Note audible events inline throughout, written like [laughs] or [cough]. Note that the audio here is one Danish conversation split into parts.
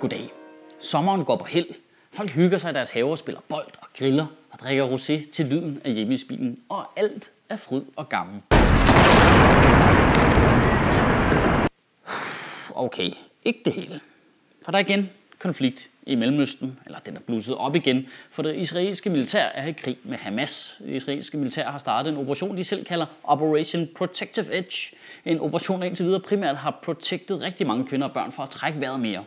Goddag. Sommeren går på held. Folk hygger sig i deres haver, spiller bold og griller og drikker rosé til lyden af hjemmesbilen. Og alt er fryd og gammel. [sighs] Okay, ikke det hele. For der er igen konflikt i Mellemøsten, eller den er blusset op igen, for det israelske militær er i krig med Hamas. Det israelske militær har startet en operation, de selv kalder Operation Protective Edge. En operation, der indtil videre primært har protected rigtig mange kvinder og børn fra at trække vejret mere.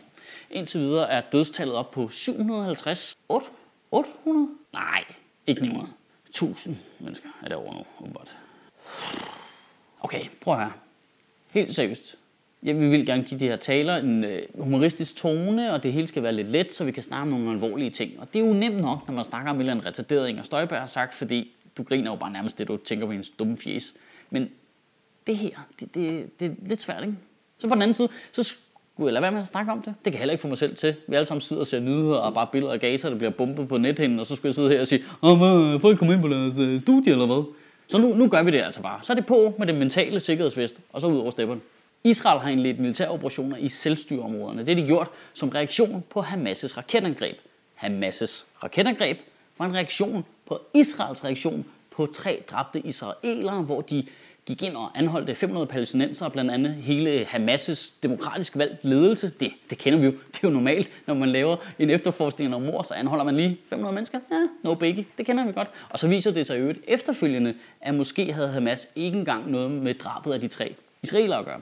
Indtil videre er dødstallet op på 750. 8? 800? Nej, ikke 900. 1000 mennesker er derovre over nu, åbenbart. Okay, prøv at høre. Helt seriøst. Jeg vil gerne give de her taler en øh, humoristisk tone, og det hele skal være lidt let, så vi kan snakke om nogle alvorlige ting. Og det er jo nemt nok, når man snakker om en eller anden retardering, og Støjberg har sagt, fordi du griner jo bare nærmest det, du tænker på hendes dumme fjes. Men det her, det, det, det er lidt svært, ikke? Så på den anden side, så skulle jeg lade være med at snakke om det. Det kan heller ikke få mig selv til. Vi alle sammen sidder og ser nyheder og bare billeder af gaser, der bliver bumpet på nethinden, og så skulle jeg sidde her og sige, Åh, hvad, øh, folk kommer ind på deres øh, studie eller hvad? Så nu, nu gør vi det altså bare. Så er det på med den mentale sikkerhedsvest, og så ud over stepperne. Israel har indledt militæroperationer i selvstyreområderne. Det er de gjort som reaktion på Hamas' raketangreb. Hamas' raketangreb var en reaktion på Israels reaktion på tre dræbte israelere, hvor de gik ind og anholdte 500 palæstinenser, blandt andet hele Hamas' demokratisk valgt ledelse. Det, det kender vi jo. Det er jo normalt, når man laver en efterforskning om mor, så anholder man lige 500 mennesker. Ja, no biggie. Det kender vi godt. Og så viser det sig i øvrigt efterfølgende, at måske havde Hamas ikke engang noget med drabet af de tre israelere at gøre.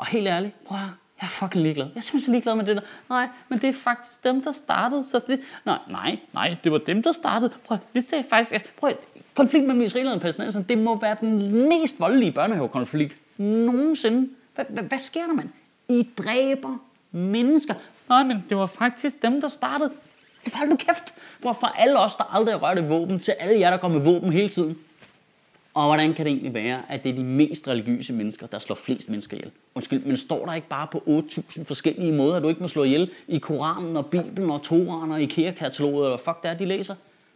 Og helt ærligt, prøv at jeg er fucking ligeglad. Jeg er simpelthen ligeglad med det der. Nej, men det er faktisk dem, der startede. Så det... Nej, nej, nej, det var dem, der startede. Prøv det sagde faktisk... Prøv konflikt mellem israelerne og palæstinenserne, det må være den mest voldelige børnehavekonflikt nogensinde. Hvad sker der, mand? I dræber mennesker. Nej, men det var faktisk dem, der startede. Hold nu kæft. Prøv fra alle os, der aldrig rørte våben, til alle jer, der går med våben hele tiden. Og hvordan kan det egentlig være, at det er de mest religiøse mennesker, der slår flest mennesker ihjel? Undskyld, men står der ikke bare på 8.000 forskellige måder, du ikke må slå ihjel i Koranen og Bibelen og Toran og IKEA-kataloget, eller fuck det er, de læser?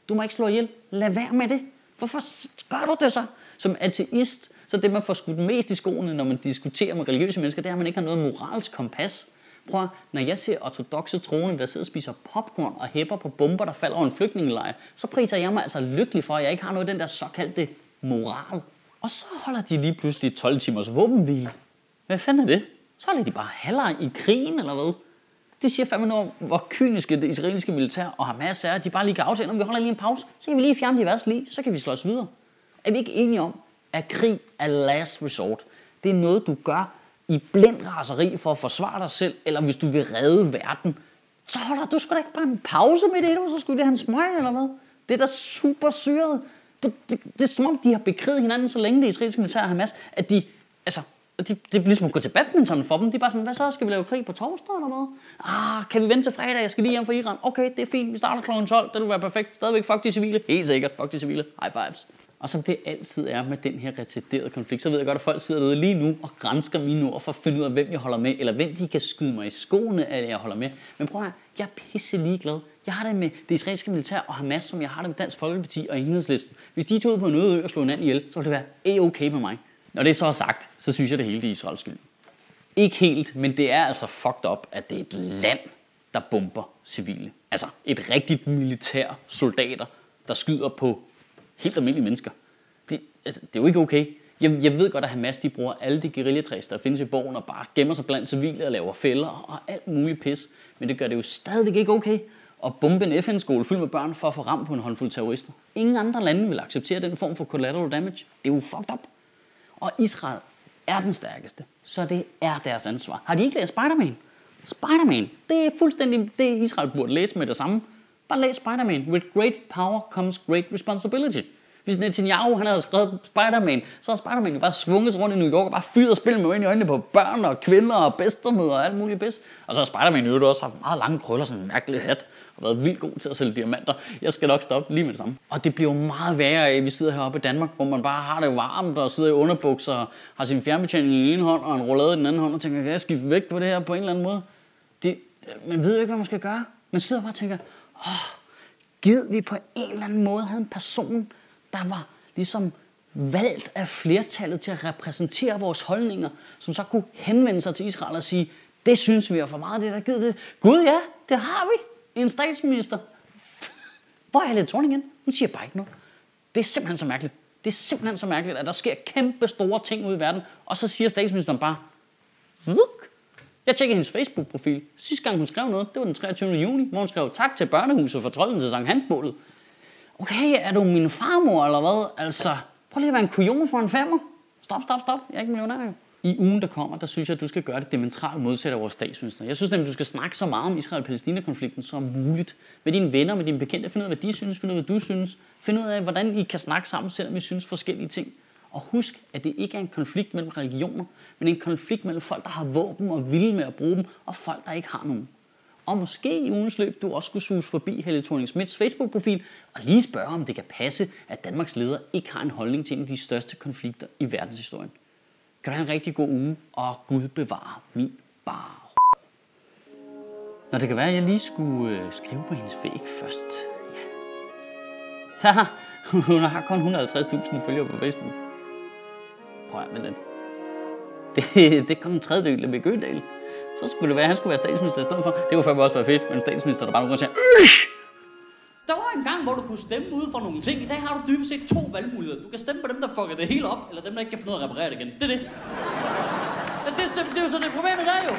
Du må ikke slå ihjel. Lad være med det. Hvorfor gør du det så? Som ateist, så det man får skudt mest i skoene, når man diskuterer med religiøse mennesker, det er, at man ikke har noget moralsk kompas. Prøv når jeg ser ortodoxe troende, der sidder og spiser popcorn og hæpper på bomber, der falder over en flygtningelejr, så priser jeg mig altså lykkelig for, at jeg ikke har noget af den der såkaldte moral. Og så holder de lige pludselig 12 timers våbenhvile. Hvad fanden er det? Så holder de bare halvleg i krigen, eller hvad? Det siger fandme noget om, hvor kyniske det israelske militær og Hamas er, de bare lige kan aftale, om vi holder lige en pause, så kan vi lige fjerne de værste lige, så kan vi slås videre. Er vi ikke enige om, at krig er last resort? Det er noget, du gør i blind raseri for at forsvare dig selv, eller hvis du vil redde verden, så holder du sgu da ikke bare en pause med det, så skulle det have en smøg, eller hvad? Det er da super syret det, det, det, er som om, de har bekriget hinanden så længe det israelske militær og Hamas, at de, altså, de, det er ligesom at gå til badminton for dem. De er bare sådan, hvad så, skal vi lave krig på torsdag eller hvad? Ah, kan vi vente til fredag, jeg skal lige hjem fra Iran. Okay, det er fint, vi starter kl. 12, det vil være perfekt. Stadigvæk fuck de civile. Helt sikkert, fuck de civile. High fives. Og som det altid er med den her retarderede konflikt, så ved jeg godt, at folk sidder derude lige nu og grænsker mine ord for at finde ud af, hvem jeg holder med, eller hvem de kan skyde mig i skoene, at jeg holder med. Men prøv at jeg er pisse ligeglad. Jeg har det med det israelske militær og Hamas, som jeg har det med Dansk Folkeparti og Enhedslisten. Hvis de tog ud på en øde ø og slog hinanden ihjel, så ville det være a-okay med mig. Når det så er sagt, så synes jeg, det hele er Israels skyld. Ikke helt, men det er altså fucked up, at det er et land, der bomber civile. Altså et rigtigt militær soldater, der skyder på helt almindelige mennesker. Det, altså, det er jo ikke okay. Jeg, jeg ved godt, at Hamas de bruger alle de guerillatræs, der findes i borgen, og bare gemmer sig blandt civile og laver fælder og alt muligt pis. Men det gør det jo stadigvæk ikke okay at bombe en FN-skole fyldt med børn for at få ramt på en håndfuld terrorister. Ingen andre lande vil acceptere den form for collateral damage. Det er jo fucked up. Og Israel er den stærkeste, så det er deres ansvar. Har de ikke læst Spider-Man? Spider-Man, det er fuldstændig det, Israel burde læse med det samme. Bare læs Spider-Man. With great power comes great responsibility. Hvis Netanyahu han havde skrevet Spider-Man, så har Spider-Man jo bare svunget rundt i New York og bare fyret spil med øjne i øjnene på børn og kvinder og bedstemøder og alt muligt bedst. Og så har Spider-Man jo også haft meget lange krøller, sådan en mærkelig hat, og været vildt god til at sælge diamanter. Jeg skal nok stoppe lige med det samme. Og det bliver jo meget værre af, at vi sidder heroppe i Danmark, hvor man bare har det varmt og sidder i underbukser og har sin fjernbetjening i den ene hånd og en roulade i den anden hånd og tænker, kan jeg skifte væk på det her på en eller anden måde? Det, man ved jo ikke, hvad man skal gøre. Man sidder bare og tænker, oh, gid vi på en eller anden måde havde en person, der var ligesom valgt af flertallet til at repræsentere vores holdninger, som så kunne henvende sig til Israel og sige, Det synes vi er for meget, det der givet det. Gud ja, det har vi. En statsminister. Hvor er Helle Thorning igen? Hun siger bare ikke noget. Det er simpelthen så mærkeligt. Det er simpelthen så mærkeligt, at der sker kæmpe store ting ude i verden, og så siger statsministeren bare, Vuk. Jeg tjekkede hendes Facebook-profil. Sidste gang hun skrev noget, det var den 23. juni, hvor hun skrev tak til børnehuset for trolden til Sankt Hansbålet. Okay, er du min farmor eller hvad? Altså, prøv lige at være en kujon for en femmer. Stop, stop, stop. Jeg er ikke millionær jo. I ugen, der kommer, der synes jeg, at du skal gøre det dementralt modsat af vores statsminister. Jeg synes nemlig, at du skal snakke så meget om Israel-Palæstina-konflikten som muligt. Med dine venner, med dine bekendte. Find ud af, hvad de synes. Find ud af, hvad du synes. Find ud af, hvordan I kan snakke sammen, selvom I synes forskellige ting. Og husk, at det ikke er en konflikt mellem religioner, men en konflikt mellem folk, der har våben og vil med at bruge dem, og folk, der ikke har nogen. Og måske i ugens løb, du også skulle sus forbi Helle thorning Smiths Facebook-profil og lige spørge, om det kan passe, at Danmarks leder ikke har en holdning til en af de største konflikter i verdenshistorien. Kan du have en rigtig god uge, og Gud bevare min bar. Nå, det kan være, at jeg lige skulle øh, skrive på hendes væg først. Ja. Så [laughs] hun har kun 150.000 følgere på Facebook. Prøv at. [laughs] Det, det kom en tredjedel af Mikke Så skulle det være, at han skulle være statsminister i stedet for. Det kunne fandme også være fedt men statsminister, der bare kunne sige, der var en gang, hvor du kunne stemme ud for nogle ting. I dag har du dybest set to valgmuligheder. Du kan stemme på dem, der fucker det hele op, eller dem, der ikke kan finde ud af at reparere det igen. Det er det. Det, det, det er jo så det problemet der jo.